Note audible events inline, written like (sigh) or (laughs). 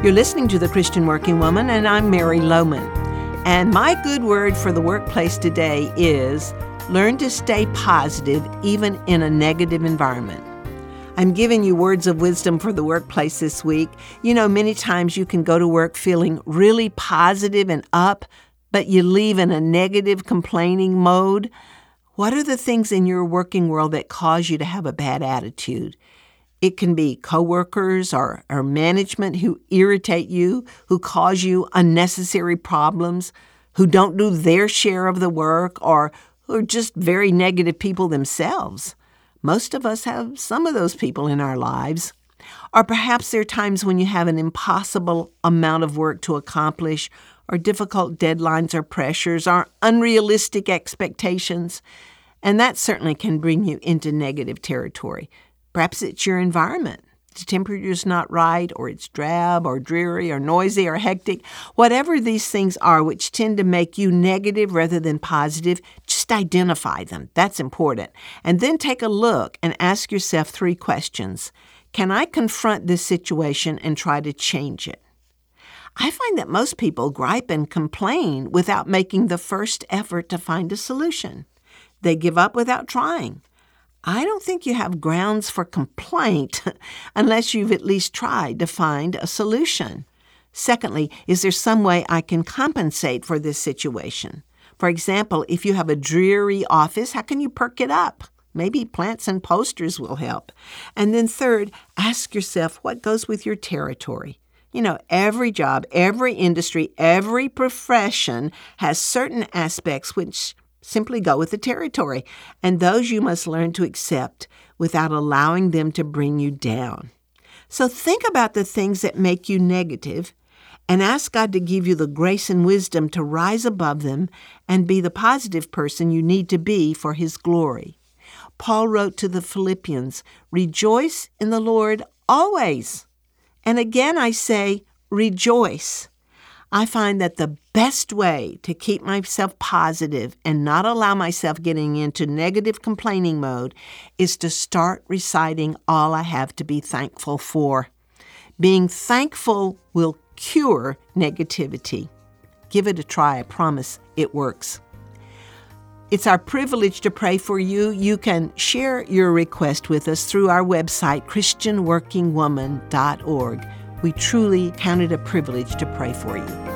You're listening to The Christian Working Woman, and I'm Mary Lowman. And my good word for the workplace today is learn to stay positive even in a negative environment. I'm giving you words of wisdom for the workplace this week. You know, many times you can go to work feeling really positive and up, but you leave in a negative, complaining mode. What are the things in your working world that cause you to have a bad attitude? It can be coworkers or, or management who irritate you, who cause you unnecessary problems, who don't do their share of the work, or who are just very negative people themselves. Most of us have some of those people in our lives. Or perhaps there are times when you have an impossible amount of work to accomplish, or difficult deadlines or pressures, or unrealistic expectations. And that certainly can bring you into negative territory. Perhaps it's your environment. The temperature's not right, or it's drab, or dreary, or noisy, or hectic. Whatever these things are, which tend to make you negative rather than positive, just identify them. That's important. And then take a look and ask yourself three questions Can I confront this situation and try to change it? I find that most people gripe and complain without making the first effort to find a solution. They give up without trying. I don't think you have grounds for complaint (laughs) unless you've at least tried to find a solution. Secondly, is there some way I can compensate for this situation? For example, if you have a dreary office, how can you perk it up? Maybe plants and posters will help. And then, third, ask yourself what goes with your territory. You know, every job, every industry, every profession has certain aspects which Simply go with the territory, and those you must learn to accept without allowing them to bring you down. So think about the things that make you negative and ask God to give you the grace and wisdom to rise above them and be the positive person you need to be for His glory. Paul wrote to the Philippians, Rejoice in the Lord always. And again I say, Rejoice. I find that the best way to keep myself positive and not allow myself getting into negative complaining mode is to start reciting all I have to be thankful for. Being thankful will cure negativity. Give it a try, I promise it works. It's our privilege to pray for you. You can share your request with us through our website, ChristianWorkingWoman.org. We truly count it a privilege to pray for you.